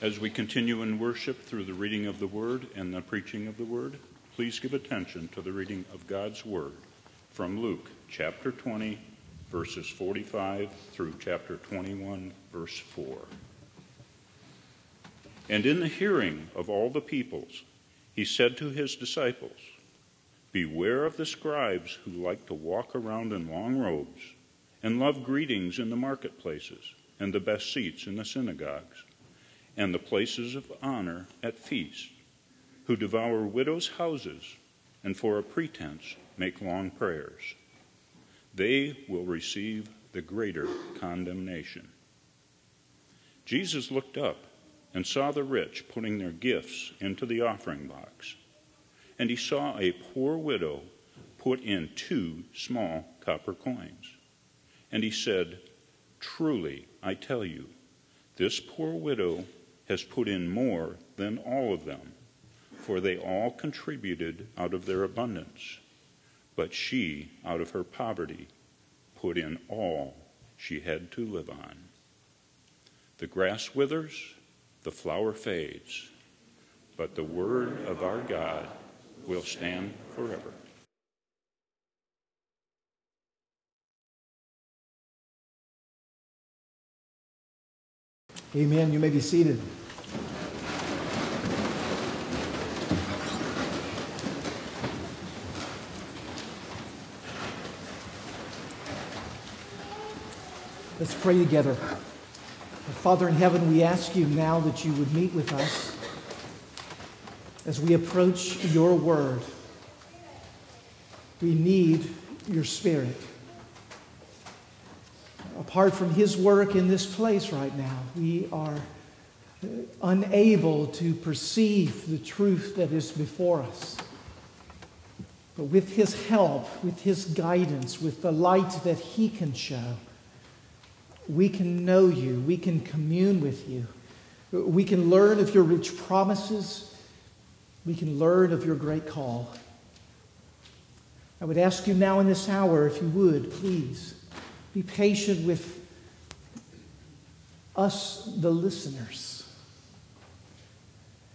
As we continue in worship through the reading of the Word and the preaching of the Word, please give attention to the reading of God's Word from Luke chapter 20, verses 45 through chapter 21, verse 4. And in the hearing of all the peoples, he said to his disciples, Beware of the scribes who like to walk around in long robes and love greetings in the marketplaces and the best seats in the synagogues and the places of honor at feasts, who devour widows' houses and for a pretense make long prayers. They will receive the greater condemnation. Jesus looked up and saw the rich putting their gifts into the offering box. And he saw a poor widow put in two small copper coins. And he said, Truly, I tell you, this poor widow has put in more than all of them, for they all contributed out of their abundance. But she, out of her poverty, put in all she had to live on. The grass withers, the flower fades, but the word of our God will stand forever. Amen. You may be seated. Let's pray together. Father in heaven, we ask you now that you would meet with us as we approach your word. We need your spirit apart from His work in this place right now, we are uh, unable to perceive the truth that is before us. But with His help, with His guidance, with the light that He can show, we can know you, we can commune with you, we can learn of your rich promises, we can learn of your great call. I would ask you now in this hour, if you would, please be patient with us, the listeners.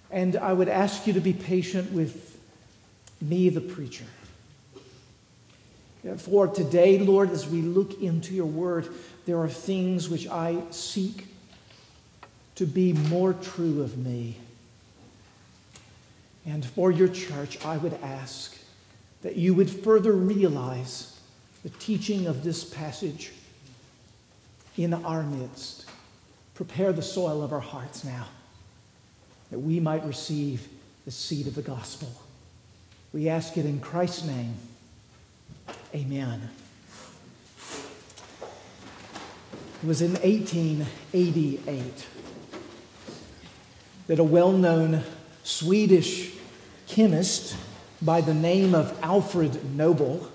And I would ask you to be patient with me, the preacher. For today, Lord, as we look into your word, there are things which I seek to be more true of me. And for your church, I would ask that you would further realize the teaching of this passage in our midst. Prepare the soil of our hearts now that we might receive the seed of the gospel. We ask it in Christ's name. Amen. It was in 1888 that a well known Swedish chemist by the name of Alfred Nobel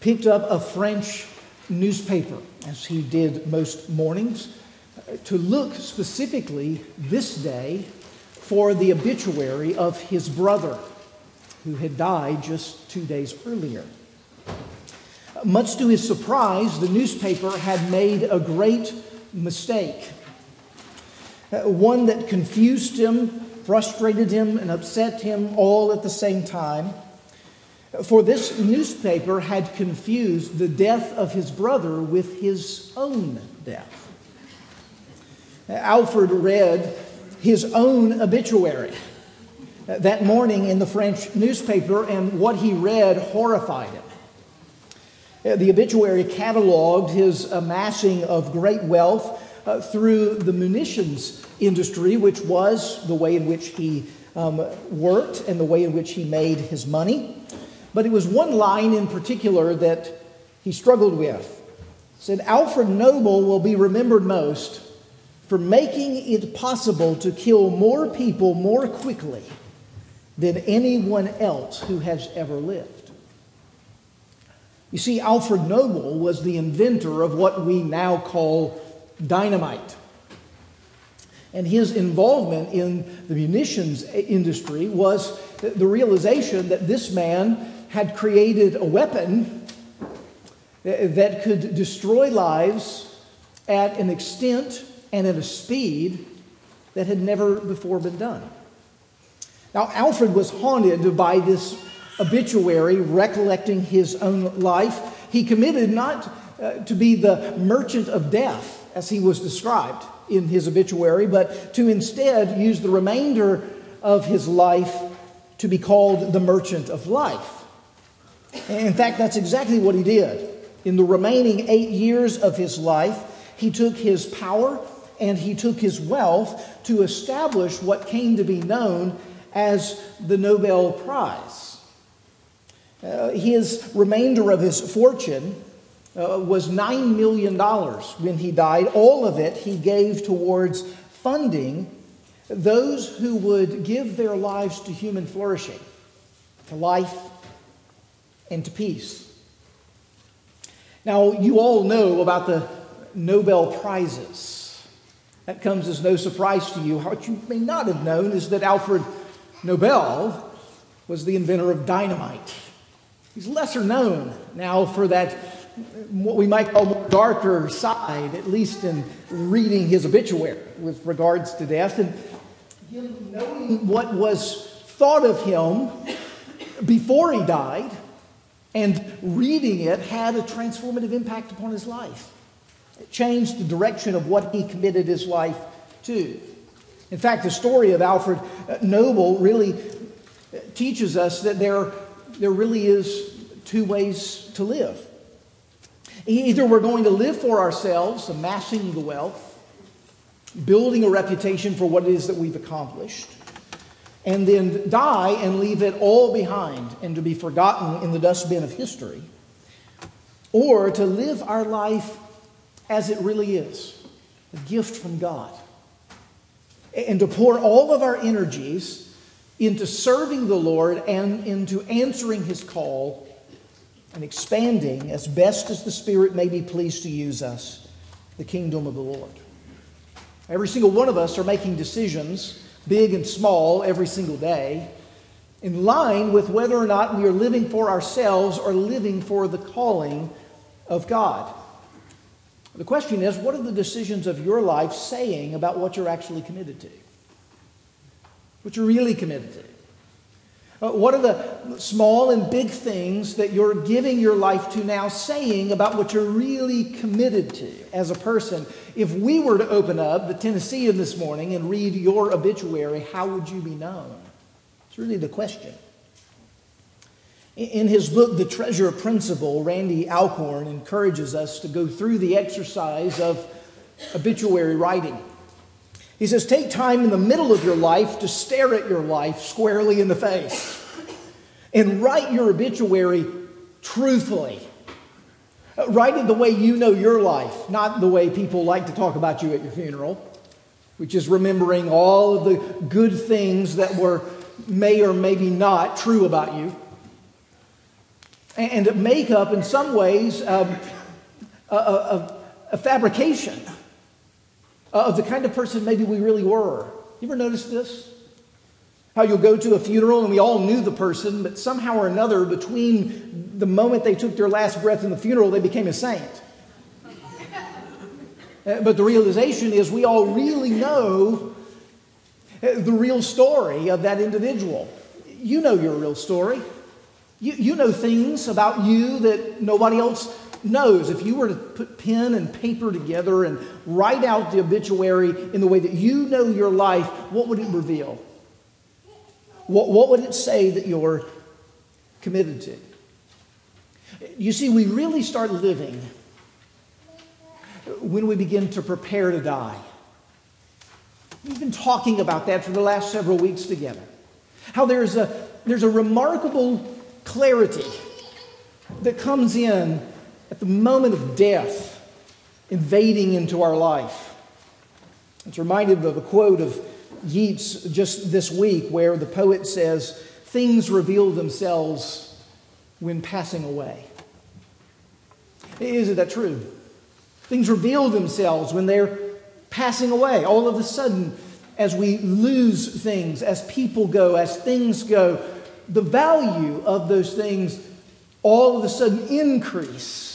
picked up a French newspaper, as he did most mornings, to look specifically this day for the obituary of his brother, who had died just two days earlier. Much to his surprise, the newspaper had made a great mistake. One that confused him, frustrated him, and upset him all at the same time. For this newspaper had confused the death of his brother with his own death. Alfred read his own obituary that morning in the French newspaper, and what he read horrified him. The obituary cataloged his amassing of great wealth uh, through the munitions industry, which was the way in which he um, worked and the way in which he made his money. But it was one line in particular that he struggled with. It said, Alfred Nobel will be remembered most for making it possible to kill more people more quickly than anyone else who has ever lived. You see, Alfred Nobel was the inventor of what we now call dynamite. And his involvement in the munitions industry was the realization that this man had created a weapon that could destroy lives at an extent and at a speed that had never before been done. Now, Alfred was haunted by this obituary recollecting his own life. He committed not uh, to be the merchant of death, as he was described in his obituary, but to instead use the remainder of his life to be called the merchant of life. In fact, that's exactly what he did. In the remaining eight years of his life, he took his power and he took his wealth to establish what came to be known as the Nobel Prize. Uh, his remainder of his fortune uh, was $9 million when he died. All of it he gave towards funding those who would give their lives to human flourishing, to life, and to peace. Now, you all know about the Nobel Prizes. That comes as no surprise to you. What you may not have known is that Alfred Nobel was the inventor of dynamite. He's lesser known now for that, what we might call darker side, at least in reading his obituary with regards to death, and him knowing what was thought of him before he died and reading it had a transformative impact upon his life. It changed the direction of what he committed his life to. In fact, the story of Alfred uh, Nobel really uh, teaches us that there, there really is two ways to live. Either we're going to live for ourselves, amassing the wealth, building a reputation for what it is that we've accomplished, and then die and leave it all behind and to be forgotten in the dustbin of history, or to live our life as it really is a gift from God and to pour all of our energies into serving the Lord and into answering his call and expanding as best as the Spirit may be pleased to use us the kingdom of the Lord. Every single one of us are making decisions, big and small, every single day, in line with whether or not we are living for ourselves or living for the calling of God. The question is what are the decisions of your life saying about what you're actually committed to? What you're really committed to? Uh, what are the small and big things that you're giving your life to now saying about what you're really committed to as a person? If we were to open up the Tennessean this morning and read your obituary, how would you be known? It's really the question. In his book, The Treasure Principle, Randy Alcorn encourages us to go through the exercise of obituary writing. He says, Take time in the middle of your life to stare at your life squarely in the face and write your obituary truthfully. Write it the way you know your life, not the way people like to talk about you at your funeral, which is remembering all of the good things that were may or maybe not true about you and make up, in some ways, um, a, a, a, fabrication of the kind of person maybe we really were. You ever notice this? How you'll go to a funeral and we all knew the person, but somehow or another, between the moment they took their last breath in the funeral, they became a saint. Uh, but the realization is we all really know uh, the real story of that individual. You know your real story. You, you know things about you that nobody else knows. If you were to put pen and paper together and write out the obituary in the way that you know your life, what would it reveal? What, what would it say that you're committed to? You see, we really start living when we begin to prepare to die. We've been talking about that for the last several weeks together. How there's a, there's a remarkable clarity that comes in at the moment of death invading into our life. It's reminded of a quote of Yeats just this week where the poet says, Things reveal themselves when passing away. Isn't that true? Things reveal themselves when they're passing away. All of a sudden, as we lose things, as people go, as things go, the value of those things all of a sudden increase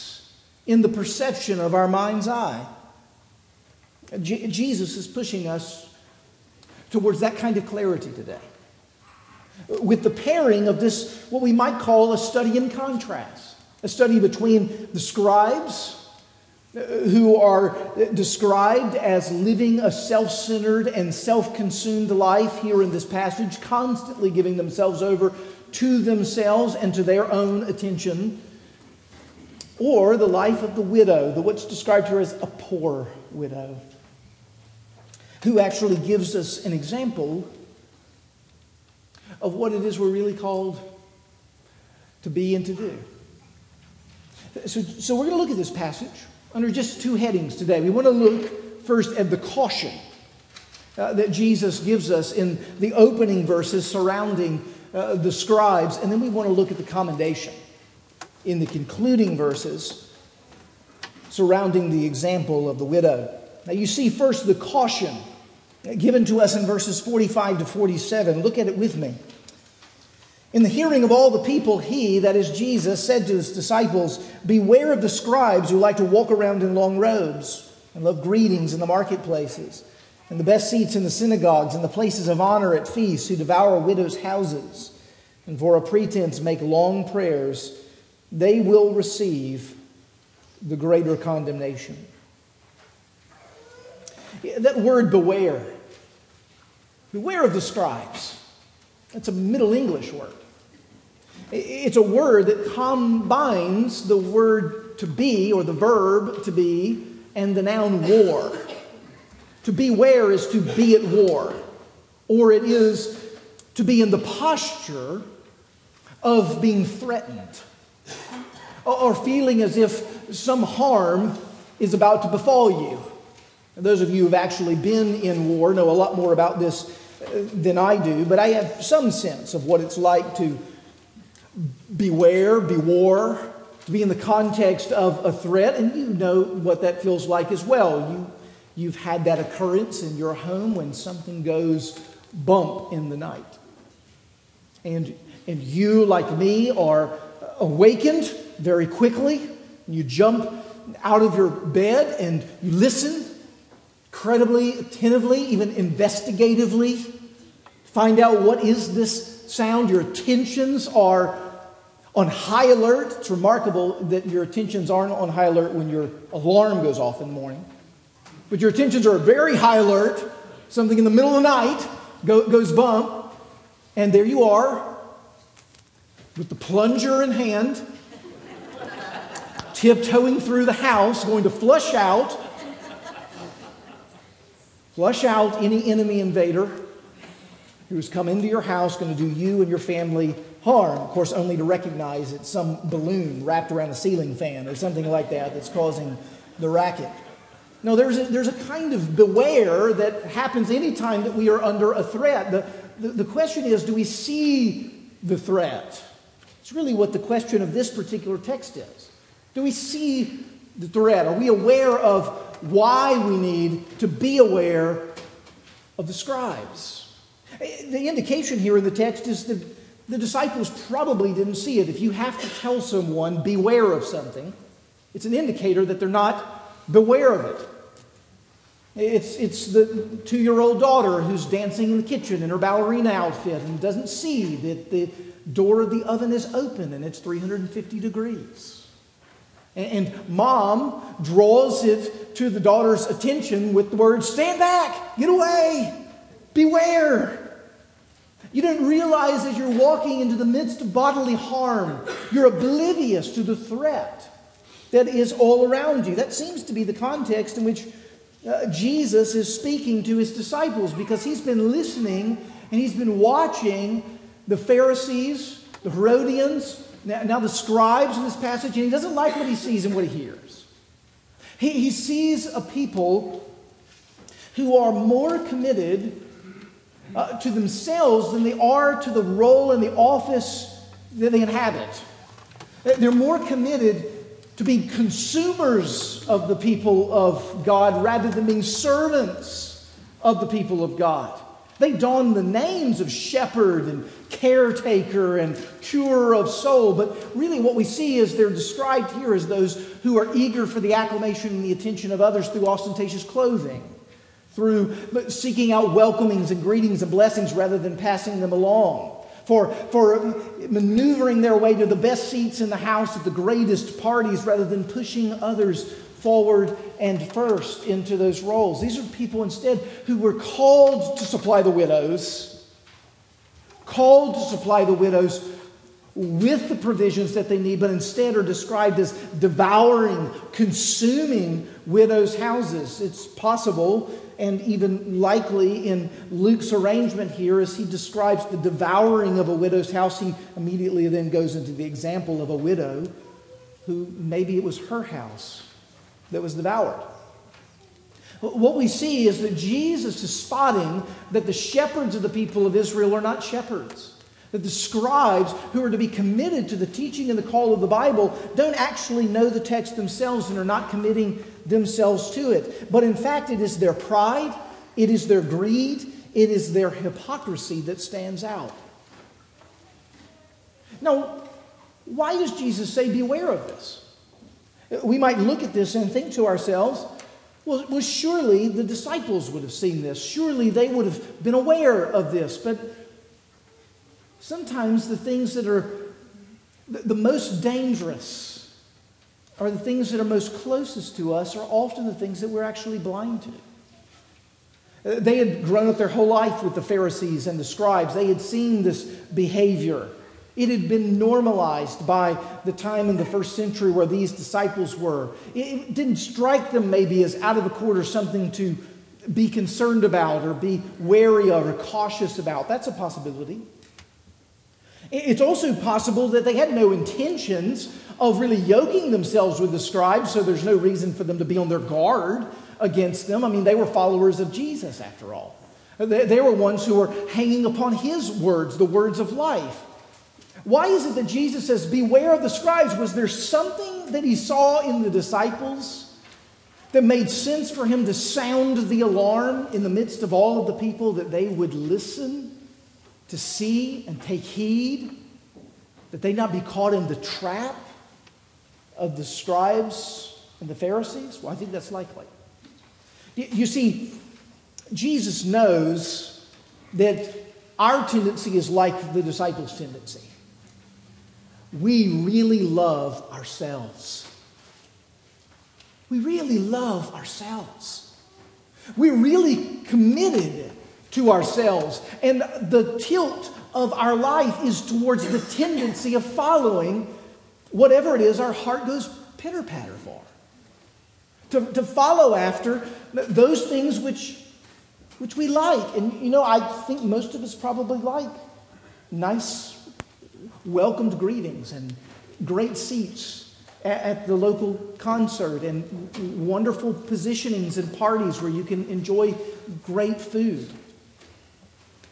in the perception of our mind's eye. Jesus is pushing us towards that kind of clarity today. With the pairing of this, what we might call a study in contrast, a study between the scribes, uh, who are described as living a self centered and self consumed life here in this passage, constantly giving themselves over to themselves and to their own attention, or the life of the widow, the what's described here as a poor widow, who actually gives us an example of what it is we're really called to be and to do. So, so we're going to look at this passage under just two headings today. We want to look first at the caution uh, that Jesus gives us in the opening verses surrounding uh, the scribes, and then we want to look at the commendation in the concluding verses surrounding the example of the widow. Now, you see first the caution given to us in verses 45 to 47. Look at it with me. In the hearing of all the people, he, that is Jesus, said to his disciples, Beware of the scribes who like to walk around in long robes and love greetings in the marketplaces, and the best seats in the synagogues, and the places of honor at feasts, who devour widows' houses, and for a pretense make long prayers. They will receive the greater condemnation. That word beware, beware of the scribes. That's a Middle English word. It's a word that combines the word to be, or the verb to be, and the noun war. To beware is to be at war, or it is to be in the posture of being threatened, or feeling as if some harm is about to befall you. And those of you who have actually been in war know a lot more about this uh, than I do, but I have some sense of what it's like to beware, bewar, to be in the context of a threat, and you know what that feels like as well. You, you've had that occurrence in your home when something goes bump in the night. And, and you, like me, are awakened very quickly. You jump out of your bed and you listen incredibly attentively, even investigatively. Find out what is this sound. Your attentions are on high alert. It's remarkable that your attentions aren't on high alert when your alarm goes off in the morning. But your attentions are very high alert. Something in the middle of the night goes bump, and there you are with the plunger in hand, tiptoeing through the house, going to flush out, flush out any enemy invader who's come into your house, going to do you and your family harm. Of course, only to recognize it's some balloon wrapped around a ceiling fan or something like that that's causing the racket. No, there's a, there's a kind of beware that happens anytime that we are under a threat. The, the, the question is do we see the threat? It's really what the question of this particular text is. Do we see the threat? Are we aware of why we need to be aware of the scribes? The indication here in the text is that the disciples probably didn't see it. If you have to tell someone, beware of something, it's an indicator that they're not beware of it. It's, it's the two year old daughter who's dancing in the kitchen in her ballerina outfit and doesn't see that the door of the oven is open and it's 350 degrees. And, mom draws it to the daughter's attention with the words, Stand back, get away, beware. You don't realize as you're walking into the midst of bodily harm, you're oblivious to the threat that is all around you. That seems to be the context in which uh, Jesus is speaking to his disciples because he's been listening and he's been watching the Pharisees, the Herodians, now, now the scribes in this passage, and he doesn't like what he sees and what he hears. He, he sees a people who are more committed uh, to themselves than they are to the role and the office that they inhabit. They're more committed to being consumers of the people of God rather than being servants of the people of God. They don the names of shepherd and caretaker and curer of soul, but really what we see is they're described here as those who are eager for the acclamation and the attention of others through ostentatious clothing through seeking out welcomings and greetings and blessings rather than passing them along, for, for maneuvering their way to the best seats in the house at the greatest parties rather than pushing others forward and first into those roles. These are people instead who were called to supply the widows, called to supply the widows with the provisions that they need, but instead are described as devouring, consuming widows' houses. It's possible and even likely in Luke's arrangement here, as he describes the devouring of a widow's house, he immediately then goes into the example of a widow who maybe it was her house that was devoured. What we see is that Jesus is spotting that the shepherds of the people of Israel are not shepherds. That the scribes who are to be committed to the teaching and the call of the Bible don't actually know the text themselves and are not committing themselves to it. But in fact, it is their pride, it is their greed, it is their hypocrisy that stands out. Now, why does Jesus say, Beware of this? We might look at this and think to ourselves, well, well, surely the disciples would have seen this. Surely they would have been aware of this. But sometimes the things that are the most dangerous or the things that are most closest to us are often the things that we're actually blind to. They had grown up their whole life with the Pharisees and the scribes. They had seen this behavior. It had been normalized by the time in the first century where these disciples were. It didn't strike them maybe as out of the court or something to be concerned about or be wary of or cautious about. That's a possibility. It's also possible that they had no intentions of really yoking themselves with the scribes, so there's no reason for them to be on their guard against them. I mean, they were followers of Jesus, after all. They were ones who were hanging upon his words, the words of life. Why is it that Jesus says, Beware of the scribes? Was there something that he saw in the disciples that made sense for him to sound the alarm in the midst of all of the people that they would listen? to see and take heed that they not be caught in the trap of the scribes and the Pharisees? Well, I think that's likely. You see, Jesus knows that our tendency is like the disciples' tendency. We really love ourselves. We really love ourselves. We're really committed to ourselves. And the tilt of our life is towards the tendency of following whatever it is our heart goes pitter patter for. To, to follow after those things which, which we like. And, you know, I think most of us probably like nice, welcomed greetings and great seats at the local concert and wonderful positionings and parties where you can enjoy great food.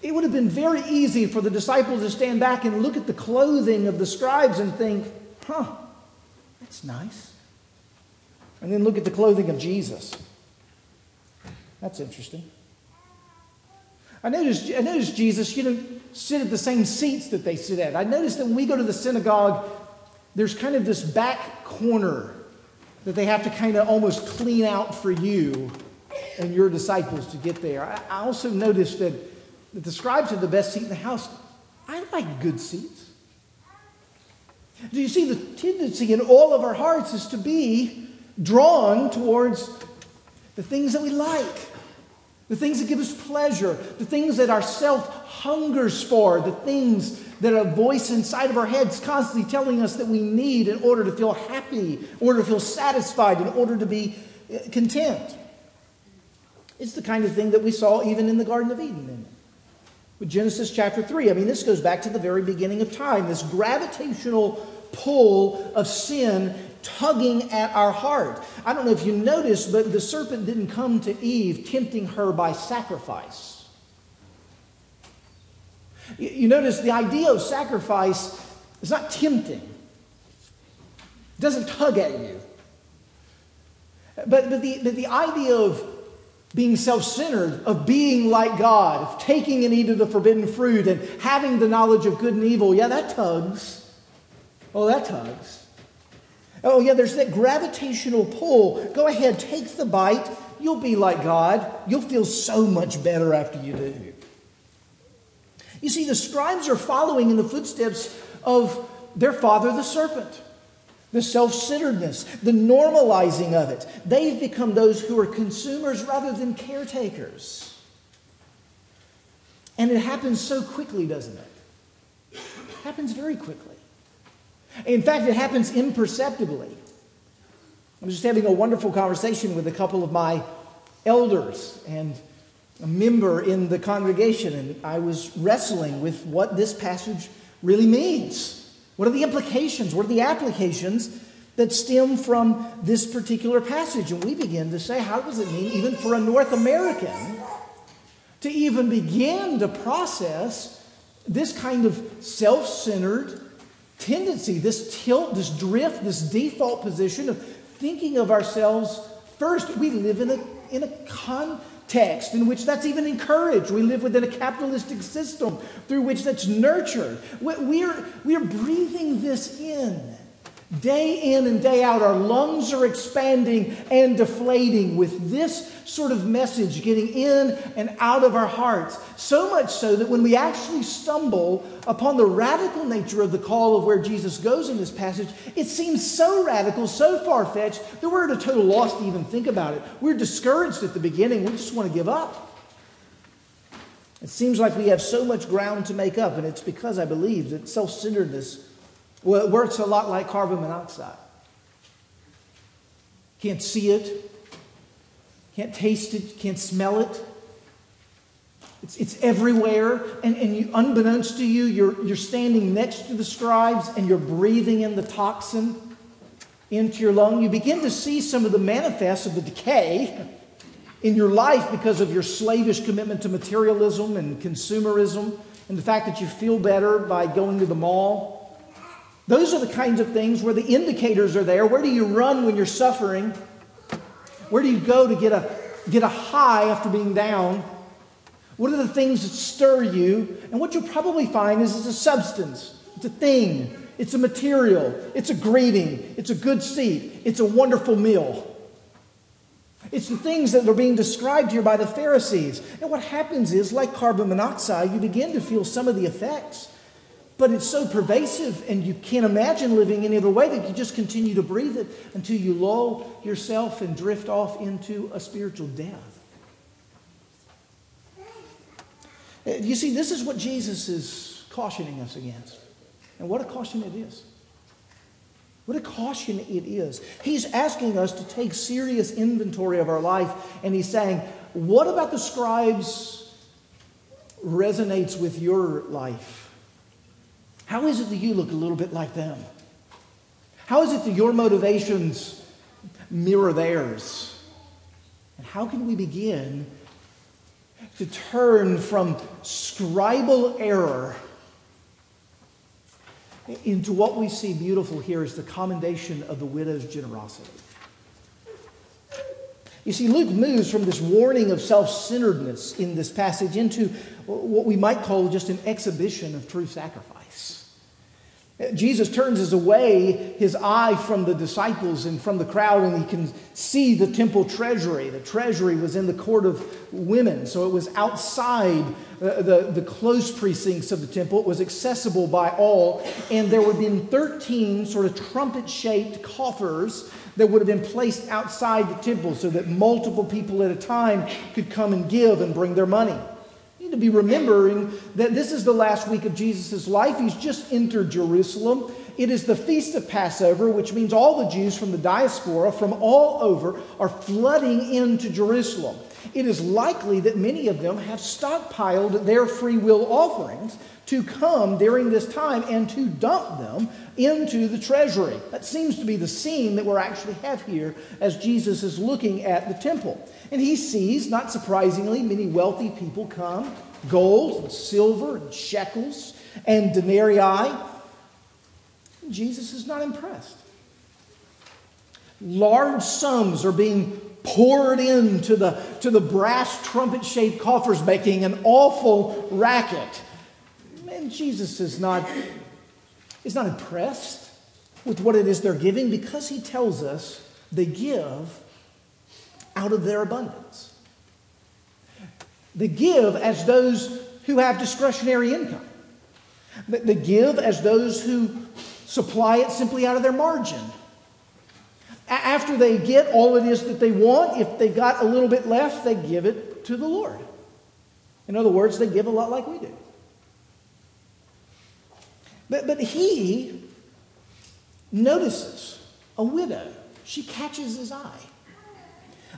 It would have been very easy for the disciples to stand back and look at the clothing of the scribes and think, huh, that's nice. And then look at the clothing of Jesus. That's interesting. I noticed, I noticed Jesus, you know, sit at the same seats that they sit at. I noticed that when we go to the synagogue, there's kind of this back corner that they have to kind of almost clean out for you and your disciples to get there. I, also noticed that that the scribes have the best seat in the house. I like good seats. Do you see the tendency in all of our hearts is to be drawn towards the things that we like, the things that give us pleasure, the things that our self hungers for, the things that a voice inside of our heads constantly telling us that we need in order to feel happy, in order to feel satisfied, in order to be uh, content. It's the kind of thing that we saw even in the Garden of Eden. With Genesis chapter 3. I mean, this goes back to the very beginning of time, this gravitational pull of sin tugging at our heart. I don't know if you noticed, but the serpent didn't come to Eve tempting her by sacrifice. You notice the idea of sacrifice is not tempting, it doesn't tug at you. But, but, the, but the idea of being self centered, of being like God, of taking and eating the forbidden fruit and having the knowledge of good and evil, yeah, that tugs. Oh, that tugs. Oh, yeah, there's that gravitational pull. Go ahead, take the bite, you'll be like God. You'll feel so much better after you do. You see, the scribes are following in the footsteps of their father, the serpent. The self centeredness, the normalizing of it. They've become those who are consumers rather than caretakers. And it happens so quickly, doesn't it? It happens very quickly. In fact, it happens imperceptibly. I was just having a wonderful conversation with a couple of my elders and a member in the congregation, and I was wrestling with what this passage really means. What are the implications? What are the applications that stem from this particular passage? And we begin to say, how does it mean, even for a North American, to even begin to process this kind of self centered tendency, this tilt, this drift, this default position of thinking of ourselves first. We live in a, in a context in which that's even encouraged. We live within a capitalistic system through which that's nurtured. We're, we're breathing this in. Day in and day out, our lungs are expanding and deflating with this sort of message getting in and out of our hearts. So much so that when we actually stumble upon the radical nature of the call of where Jesus goes in this passage, it seems so radical, so far fetched, that we're at a total loss to even think about it. We're discouraged at the beginning, we just want to give up. It seems like we have so much ground to make up, and it's because I believe that self centeredness well, it works a lot like carbon monoxide. Can't see it, can't taste it, can't smell it. It's, it's everywhere, and, and you, unbeknownst to you, you're, you're standing next to the scribes and you're breathing in the toxin into your lung. You begin to see some of the manifests of the decay in your life because of your slavish commitment to materialism and consumerism and the fact that you feel better by going to the mall those are the kinds of things where the indicators are there. Where do you run when you're suffering? Where do you go to get a, get a high after being down? What are the things that stir you? And what you'll probably find is it's a substance, it's a thing, it's a material, it's a greeting, it's a good seat, it's a wonderful meal. It's the things that are being described here by the Pharisees. And what happens is, like carbon monoxide, you begin to feel some of the effects. But it's so pervasive, and you can't imagine living any other way that you just continue to breathe it until you lull yourself and drift off into a spiritual death. Uh, you see, this is what Jesus is cautioning us against. And what a caution it is. What a caution it is. He's asking us to take serious inventory of our life, and he's saying, What about the scribes resonates with your life? How is it that you look a little bit like them? How is it that your motivations mirror theirs? And how can we begin to turn from scribal error into what we see beautiful here is the commendation of the widow's generosity? You see, Luke moves from this warning of self centeredness in this passage into what we might call just an exhibition of true sacrifice. Jesus turns his away his eye from the disciples and from the crowd, and he can see the temple treasury. The treasury was in the court of women, so it was outside the, the, the close precincts of the temple. It was accessible by all, and there would have been 13 sort of trumpet shaped coffers that would have been placed outside the temple so that multiple people at a time could come and give and bring their money need to be remembering that this is the last week of Jesus' life. He's just entered Jerusalem. It is the feast of Passover, which means all the Jews from the diaspora from all over are flooding into Jerusalem. It is likely that many of them have stockpiled their free will offerings to come during this time and to dump them into the treasury. That seems to be the scene that we're actually have here as Jesus is looking at the temple. And he sees, not surprisingly, many wealthy people come gold and silver and shekels and denarii. Jesus is not impressed. Large sums are being poured into the, to the brass trumpet shaped coffers, making an awful racket. And Jesus is not, is not impressed with what it is they're giving because he tells us they give out of their abundance. They give as those who have discretionary income. They give as those who supply it simply out of their margin. After they get all it is that they want, if they got a little bit left, they give it to the Lord. In other words, they give a lot like we do. But, but he notices a widow. She catches his eye.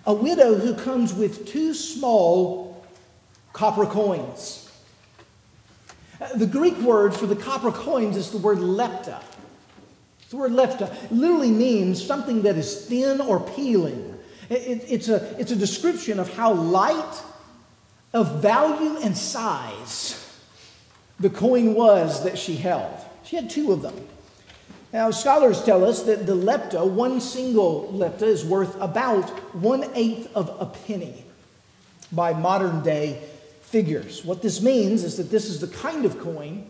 A widow who comes with two small copper coins. Uh, the Greek word for the copper coins is the word lepta. The word lepta uh, literally means something that is thin or peeling. It, it's, a, it's a description of how light, of value, and size the coin was that she held. She had two of them. Now, scholars tell us that the lepta, one single lepta, is worth about one eighth of a penny by modern day figures. What this means is that this is the kind of coin,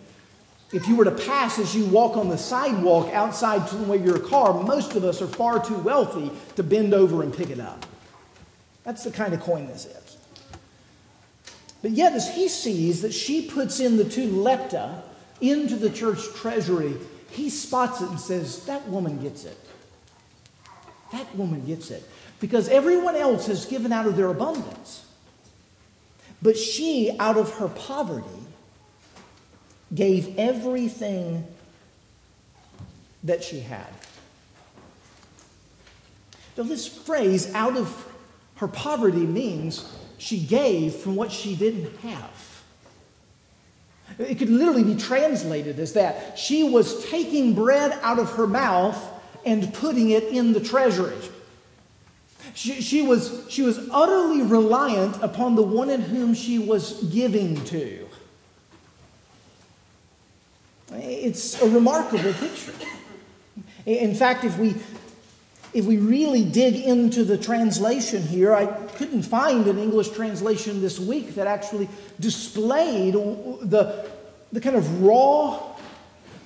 if you were to pass as you walk on the sidewalk outside of your car, most of us are far too wealthy to bend over and pick it up. That's the kind of coin this is. But yet, as he sees that she puts in the two lepta into the church treasury, he spots it and says, That woman gets it. That woman gets it. Because everyone else has given out of their abundance. But she, out of her poverty, gave everything that she had. Now, this phrase, out of her poverty, means she gave from what she didn't have. It could literally be translated as that. She was taking bread out of her mouth and putting it in the treasury. She, she, was, she was utterly reliant upon the one in whom she was giving to. It's a remarkable picture. In fact, if we, if we really dig into the translation here, I couldn't find an English translation this week that actually displayed the, the kind of raw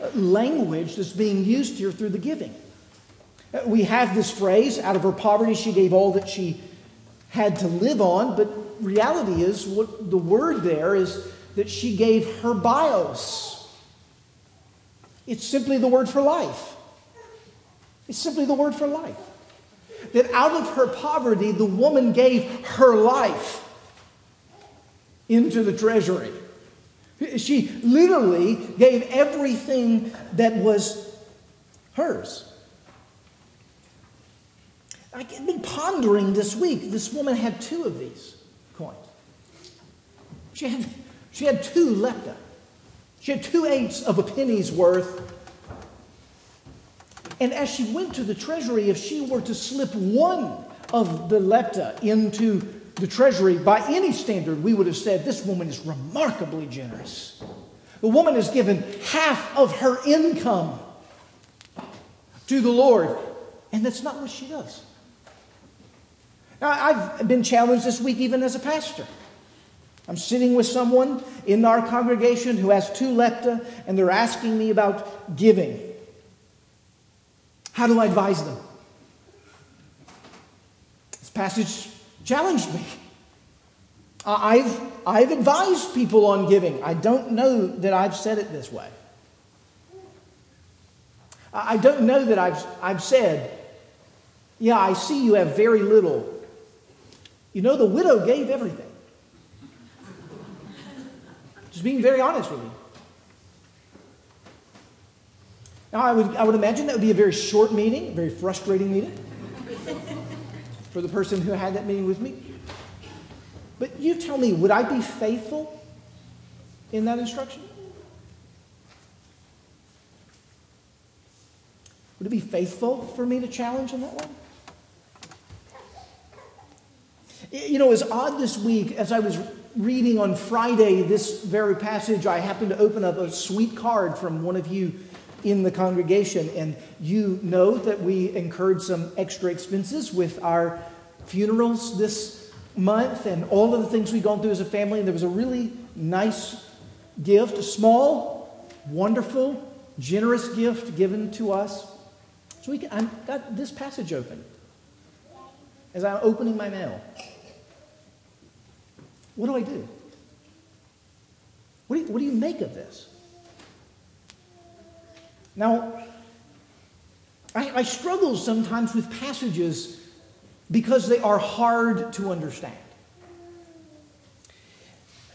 uh, language that's being used here through the giving. Uh, we have this phrase out of her poverty, she gave all that she had to live on, but reality is what the word there is that she gave her bios. It's simply the word for life. It's simply the word for life. That out of her poverty, the woman gave her life into the treasury. She literally gave everything that was hers. I've been pondering this week. This woman had two of these coins. She had, she had two lepta. She had two eighths of a penny's worth and as she went to the treasury, if she were to slip one of the lepta into the treasury, by any standard, we would have said this woman is remarkably generous. The woman has given half of her income to the Lord, and that's not what she does. Now, I've been challenged this week, even as a pastor. I'm sitting with someone in our congregation who has two lepta, and they're asking me about giving. How do I advise them? This passage challenged me. I've, I've advised people on giving. I don't know that I've said it this way. I don't know that I've, I've said, yeah, I see you have very little. You know, the widow gave everything. Being very honest with you. Now, I would, I would imagine that would be a very short meeting, a very frustrating meeting for the person who had that meeting with me. But you tell me, would I be faithful in that instruction? Would it be faithful for me to challenge in that way? You know, it was odd this week as I was reading on Friday this very passage, I happened to open up a sweet card from one of you in the congregation. And you know that we incurred some extra expenses with our funerals this month and all of the things we've gone through as a family. And there was a really nice gift, a small, wonderful, generous gift given to us. So we can, I've got this passage open. as I'm opening my mail, what do I do? What do you, what do you make of this? Now, I, I struggle sometimes with passages because they are hard to understand.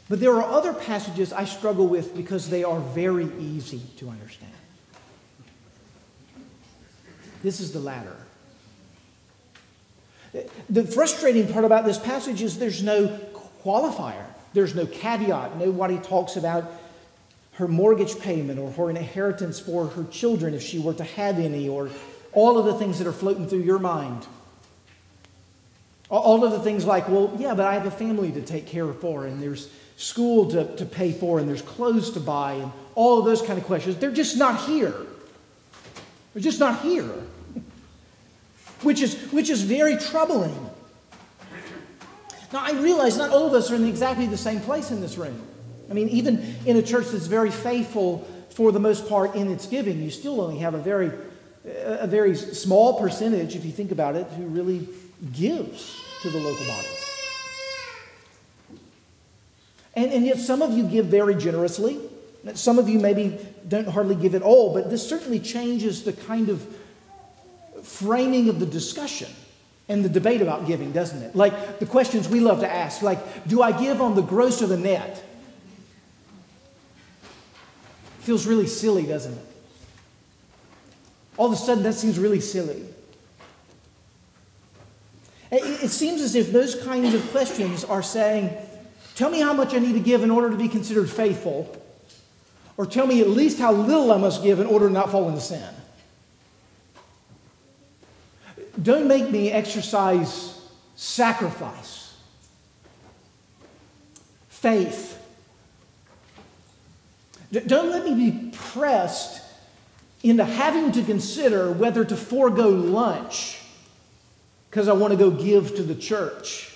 But there are other passages I struggle with because they are very easy to understand. This is the latter. The frustrating part about this passage is there's no qualifier, there's no caveat. Nobody talks about her mortgage payment or her inheritance for her children if she were to have any, or all of the things that are floating through your mind. All of the things like, well, yeah, but I have a family to take care of for, and there's school to, to pay for, and there's clothes to buy, and all of those kind of questions. They're just not here. They're just not here. which is, which is very troubling. Now, I realize not all of us are in exactly the same place in this room. I mean, even in a church that's very faithful for the most part in its giving, you still only have a very, a very small percentage, if you think about it, who really gives to the local body. And, and yet, some of you give very generously. Some of you maybe don't hardly give at all, but this certainly changes the kind of framing of the discussion and the debate about giving, doesn't it? Like the questions we love to ask, like, do I give on the gross or the net? Feels really silly, doesn't it? All of a sudden, that seems really silly. It seems as if those kinds of questions are saying, Tell me how much I need to give in order to be considered faithful, or tell me at least how little I must give in order to not fall into sin. Don't make me exercise sacrifice, faith. Don't let me be pressed into having to consider whether to forego lunch because I want to go give to the church.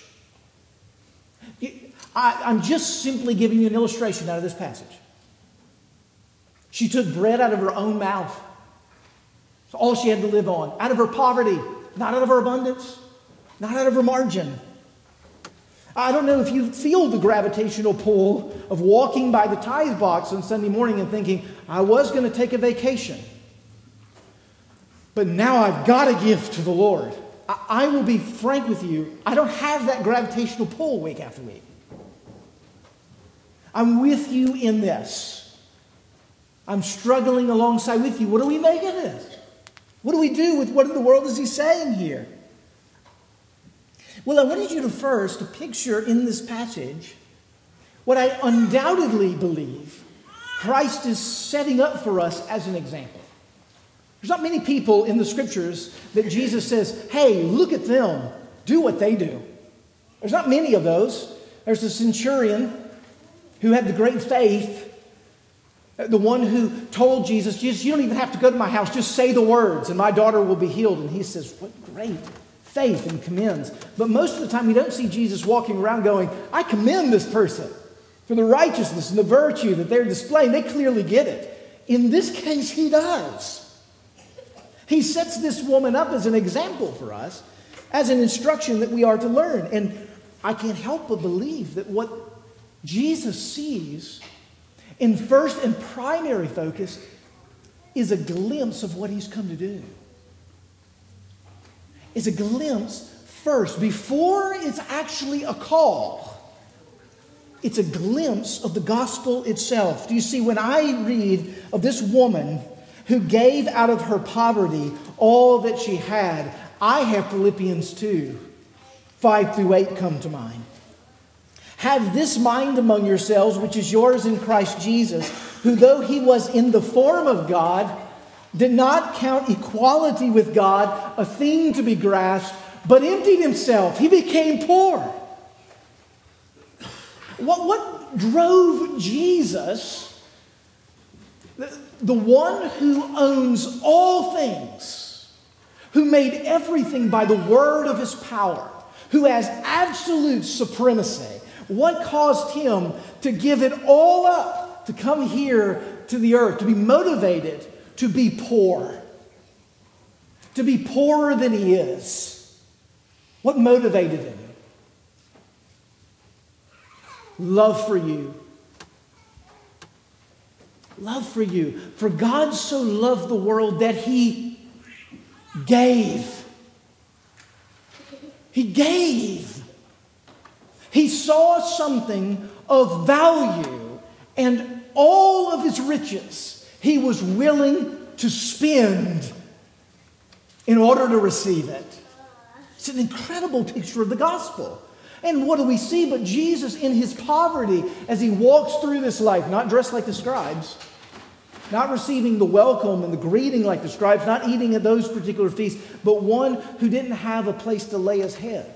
I, am just simply giving you an illustration out of this passage. She took bread out of her own mouth. It's all she had to live on, out of her poverty. Not out of our abundance, not out of our margin. I don't know if you feel the gravitational pull of walking by the tithe box on Sunday morning and thinking, I was going to take a vacation, but now I've got to give to the Lord. I, will be frank with you, I don't have that gravitational pull week after week. I'm with you in this. I'm struggling alongside with you. What do we make of this? What do we do with what in the world is he saying here? Well, I wanted you to first picture in this passage what I undoubtedly believe Christ is setting up for us as an example. There's not many people in the scriptures that Jesus says, hey, look at them, do what they do. There's not many of those. There's the centurion who had the great faith the one who told Jesus, Jesus, you don't even have to go to my house, just say the words and my daughter will be healed. And he says, What great faith and commends. But most of the time, we don't see Jesus walking around going, I commend this person for the righteousness and the virtue that they're displaying. They clearly get it. In this case, he does. He sets this woman up as an example for us, as an instruction that we are to learn. And I can't help but believe that what Jesus sees in first and primary focus is a glimpse of what he's come to do. Is a glimpse first, before it's actually a call. It's a glimpse of the gospel itself. Do you see, when I read of this woman who gave out of her poverty all that she had, I have Philippians 2 5 through 8 come to mind. Have this mind among yourselves, which is yours in Christ Jesus, who, though he was in the form of God, did not count equality with God a thing to be grasped, but emptied himself. He became poor. What, what drove Jesus, the, the one who owns all things, who made everything by the word of his power, who has absolute supremacy, what caused him to give it all up, to come here to the earth, to be motivated to be poor, to be poorer than he is? What motivated him? Love for you. Love for you. For God so loved the world that he gave. He gave. He saw something of value and all of his riches he was willing to spend in order to receive it. It's an incredible picture of the gospel. And what do we see but Jesus in his poverty as he walks through this life, not dressed like the scribes, not receiving the welcome and the greeting like the scribes, not eating at those particular feasts, but one who didn't have a place to lay his head.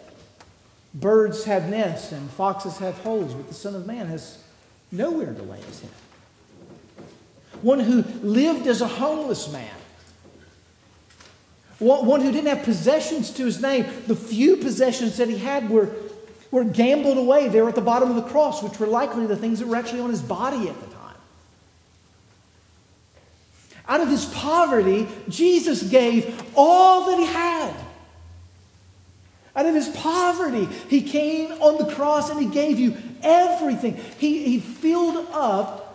Birds have nests and foxes have holes, but the Son of Man has nowhere to lay his head. One who lived as a homeless man. One who didn't have possessions to his name. The few possessions that he had were, were gambled away there at the bottom of the cross, which were likely the things that were actually on his body at the time. Out of his poverty, Jesus gave all that he had. Out of his poverty, he came on the cross and he gave you everything. He, he filled up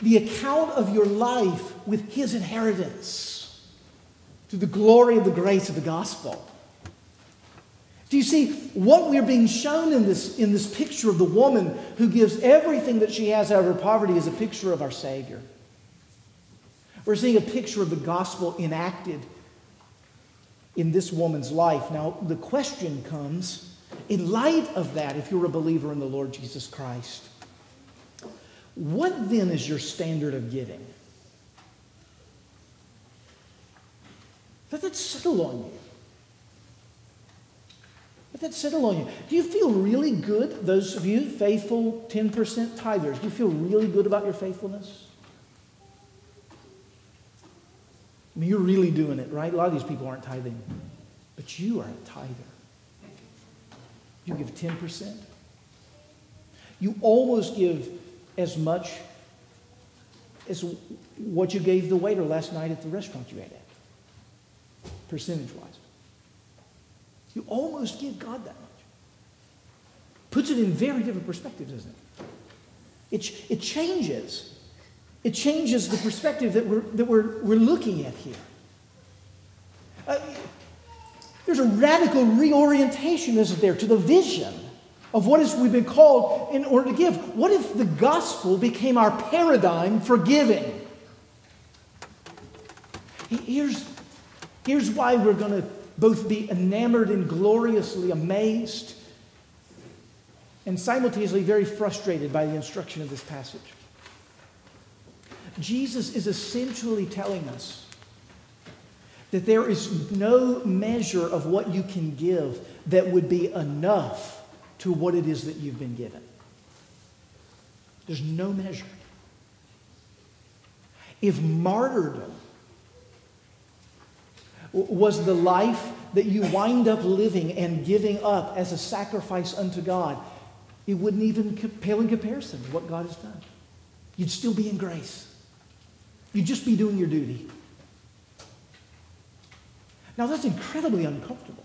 the account of your life with his inheritance to the glory of the grace of the gospel. Do you see what we're being shown in this, in this picture of the woman who gives everything that she has out of her poverty is a picture of our Savior? We're seeing a picture of the gospel enacted in this woman's life. Now, the question comes in light of that, if you're a believer in the Lord Jesus Christ, what then is your standard of giving? Let that settle on you. Let that settle on you. Do you feel really good, those of you faithful 10% tithers, do you feel really good about your faithfulness? I mean, you're really doing it, right? A lot of these people aren't tithing, but you are a tither. You give 10%. You almost give as much as what you gave the waiter last night at the restaurant you ate at, percentage wise. You almost give God that much. Puts it in very different perspective, doesn't it? It, it changes it changes the perspective that we're, that we're, we're looking at here. Uh, there's a radical reorientation, isn't there, to the vision of what is we've been called in order to give. What if the gospel became our paradigm for giving? Here's, here's why we're going to both be enamored and gloriously amazed and simultaneously very frustrated by the instruction of this passage. Jesus is essentially telling us that there is no measure of what you can give that would be enough to what it is that you've been given. There's no measure. If martyrdom was the life that you wind up living and giving up as a sacrifice unto God, it wouldn't even pale in comparison to what God has done. You'd still be in grace. You'd just be doing your duty. Now, that's incredibly uncomfortable.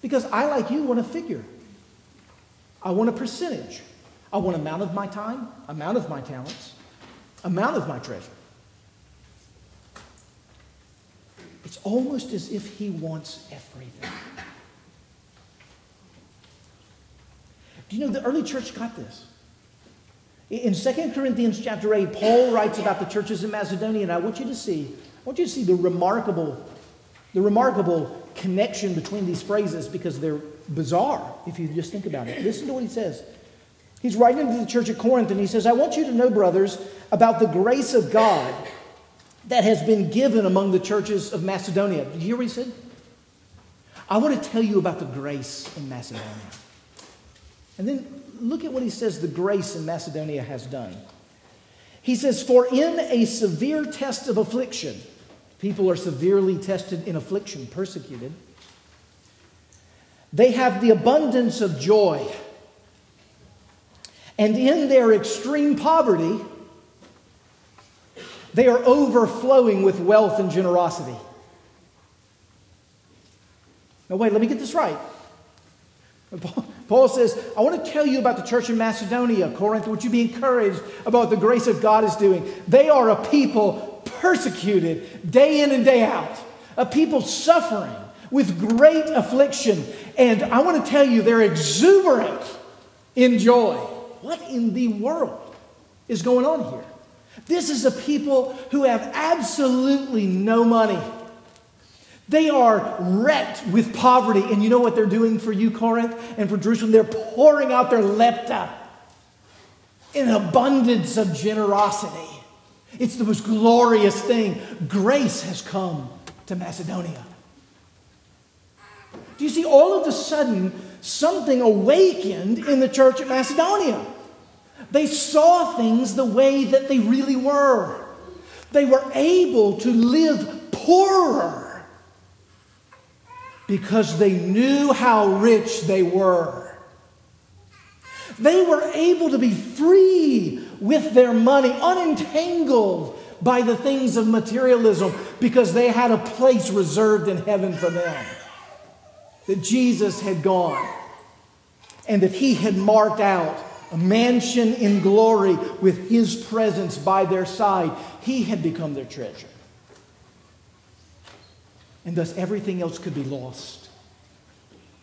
Because I, like you, want a figure. I want a percentage. I want amount of my time, amount of my talents, amount of my treasure. It's almost as if he wants everything. Do you know the early church got this? In 2 Corinthians chapter 8, Paul writes about the churches in Macedonia, and I want you to see, I want you to see the remarkable, the remarkable connection between these phrases because they're bizarre if you just think about it. Listen to what he says. He's writing to the church at Corinth, and he says, I want you to know, brothers, about the grace of God that has been given among the churches of Macedonia. Did you hear what he said? I want to tell you about the grace in Macedonia. And then look at what he says the grace in Macedonia has done. He says, For in a severe test of affliction, people are severely tested in affliction, persecuted, they have the abundance of joy. And in their extreme poverty, they are overflowing with wealth and generosity. Now, wait, let me get this right. Paul says, I want to tell you about the church in Macedonia, Corinth. Would you be encouraged about the grace of God is doing? They are a people persecuted day in and day out, a people suffering with great affliction. And I want to tell you, they're exuberant in joy. What in the world is going on here? This is a people who have absolutely no money. They are wrecked with poverty. And you know what they're doing for you, Corinth, and for Jerusalem? They're pouring out their lepta in abundance of generosity. It's the most glorious thing. Grace has come to Macedonia. Do you see, all of a sudden, something awakened in the church at Macedonia? They saw things the way that they really were. They were able to live poorer because they knew how rich they were. They were able to be free with their money, unentangled by the things of materialism, because they had a place reserved in heaven for them. That Jesus had gone and that he had marked out a mansion in glory with his presence by their side. He had become their treasure. And thus everything else could be lost.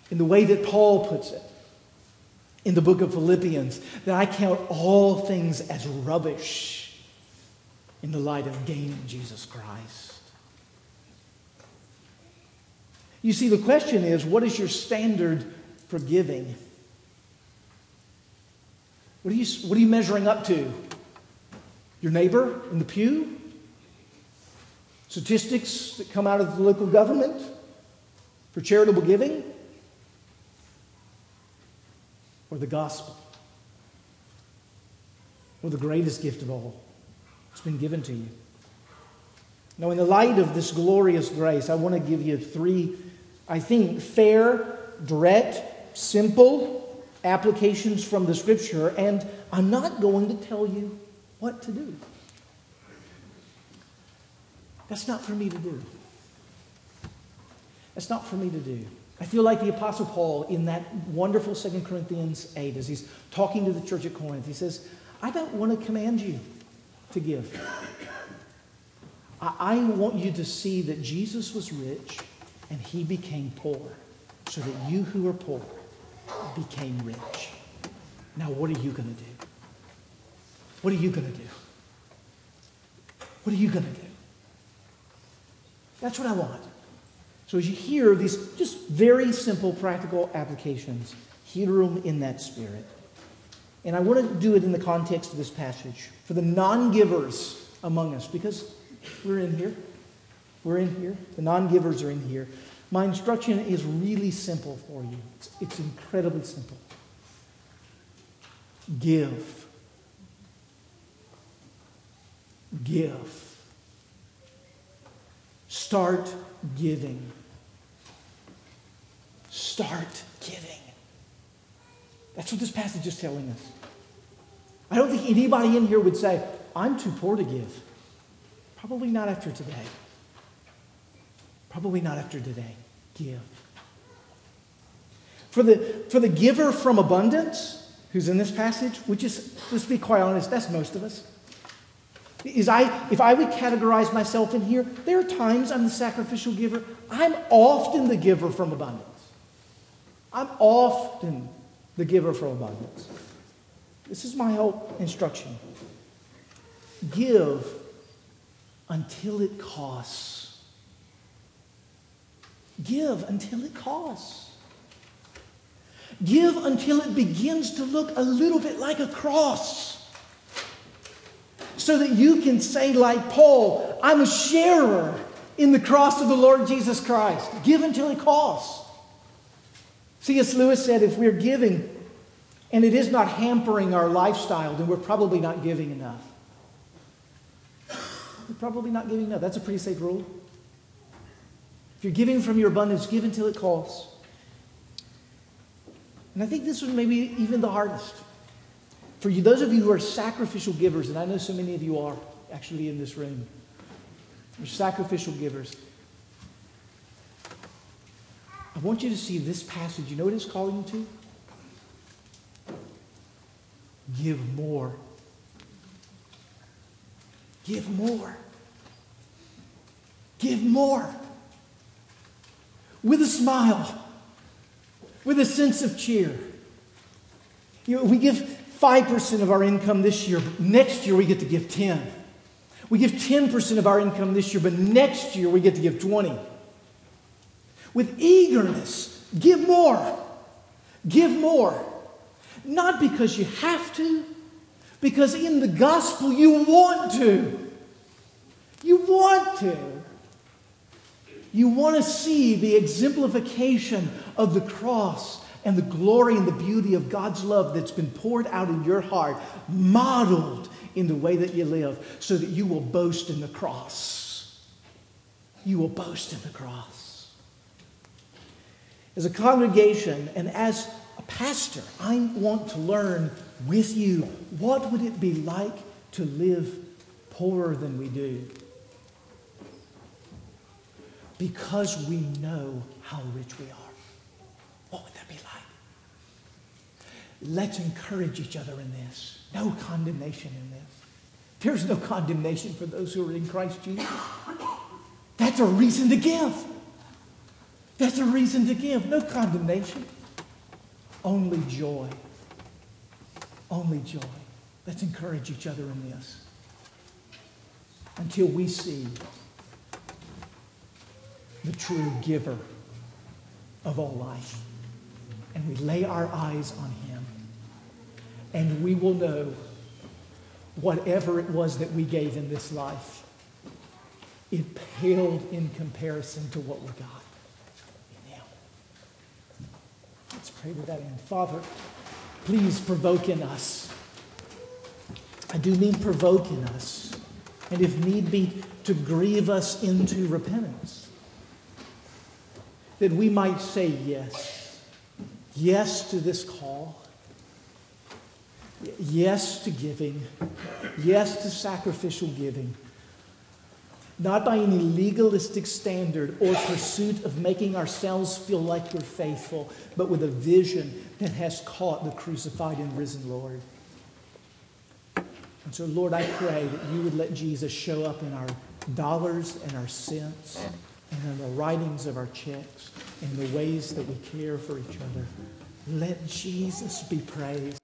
In the way that Paul puts it in the book of Philippians, that I count all things as rubbish in the light of gaining Jesus Christ. You see, the question is what is your standard for giving? What are you, what are you measuring up to? Your neighbor in the pew? Statistics that come out of the local government for charitable giving? Or the gospel? Or the greatest gift of all? It's been given to you. Now, in the light of this glorious grace, I want to give you three, I think, fair, direct, simple, applications from the scripture, and I'm not going to tell you what to do. That's not for me to do. That's not for me to do. I feel like the Apostle Paul in that wonderful 2 Corinthians 8, as he's talking to the church at Corinth, he says, I don't want to command you to give. I want you to see that Jesus was rich and he became poor so that you who are poor became rich. Now, what are you going to do? What are you going to do? What are you going to do? That's what I want. So, as you hear these just very simple practical applications, hear them in that spirit. And I want to do it in the context of this passage for the non givers among us, because we're in here. We're in here. The non givers are in here. My instruction is really simple for you. It's, it's incredibly simple. Give. Give. Start giving. Start giving. That's what this passage is telling us. I don't think anybody in here would say, I'm too poor to give. Probably not after today. Probably not after today give. For the, for the giver from abundance, who's in this passage, which is, let's be quite honest, that's most of us. Is I, if I would categorize myself in here, there are times I'm the sacrificial giver. I'm often the giver from abundance. I'm often the giver from abundance. This is my whole instruction. Give until it costs. Give until it costs. Give until it begins to look a little bit like a cross. So that you can say, like Paul, I'm a sharer in the cross of the Lord Jesus Christ. Give until it costs. C.S. Lewis said if we're giving and it is not hampering our lifestyle, then we're probably not giving enough. We're probably not giving enough. That's a pretty safe rule If you're giving from your abundance, give until it costs. And I think this was maybe even the hardest. For you, those of you who are sacrificial givers, and I know so many of you are actually in this room, you're sacrificial givers. I want you to see this passage. You know what it's calling you to? Give more. Give more. Give more. With a smile, with a sense of cheer. You know, we give 5% of our income this year, next year we get to give 10. We give 10% of our income this year, but next year we get to give 20. With eagerness, give more. Give more. Not because you have to, because in the gospel you want to. You want to. You want to see the exemplification of the cross and the glory and the beauty of God's love that's been poured out in your heart, modeled in the way that you live, so that you will boast in the cross. You will boast in the cross. As a congregation and as a pastor, I want to learn with you what would it be like to live poorer than we do? Because we know how rich we are. What would that? Let's encourage each other in this. No condemnation in this. There's no condemnation for those who are in Christ Jesus. That's a reason to give. That's a reason to give. No condemnation. Only joy. Only joy. Let's encourage each other in this until we see the true giver of all life. And we lay our eyes on him. And we will know whatever it was that we gave in this life, it paled in comparison to what we got in him. Let's pray to that end. Father, please provoke in us. I do mean provoke in us. And if need be, to grieve us into repentance. That we might say yes. Yes to this call. Yes to giving. Yes to sacrificial giving. Not by any legalistic standard or pursuit of making ourselves feel like we're faithful, but with a vision that has caught the crucified and risen Lord. And so, Lord, I pray that you would let Jesus show up in our dollars and our cents and in the writings of our checks, in the ways that we care for each other. Let Jesus be praised.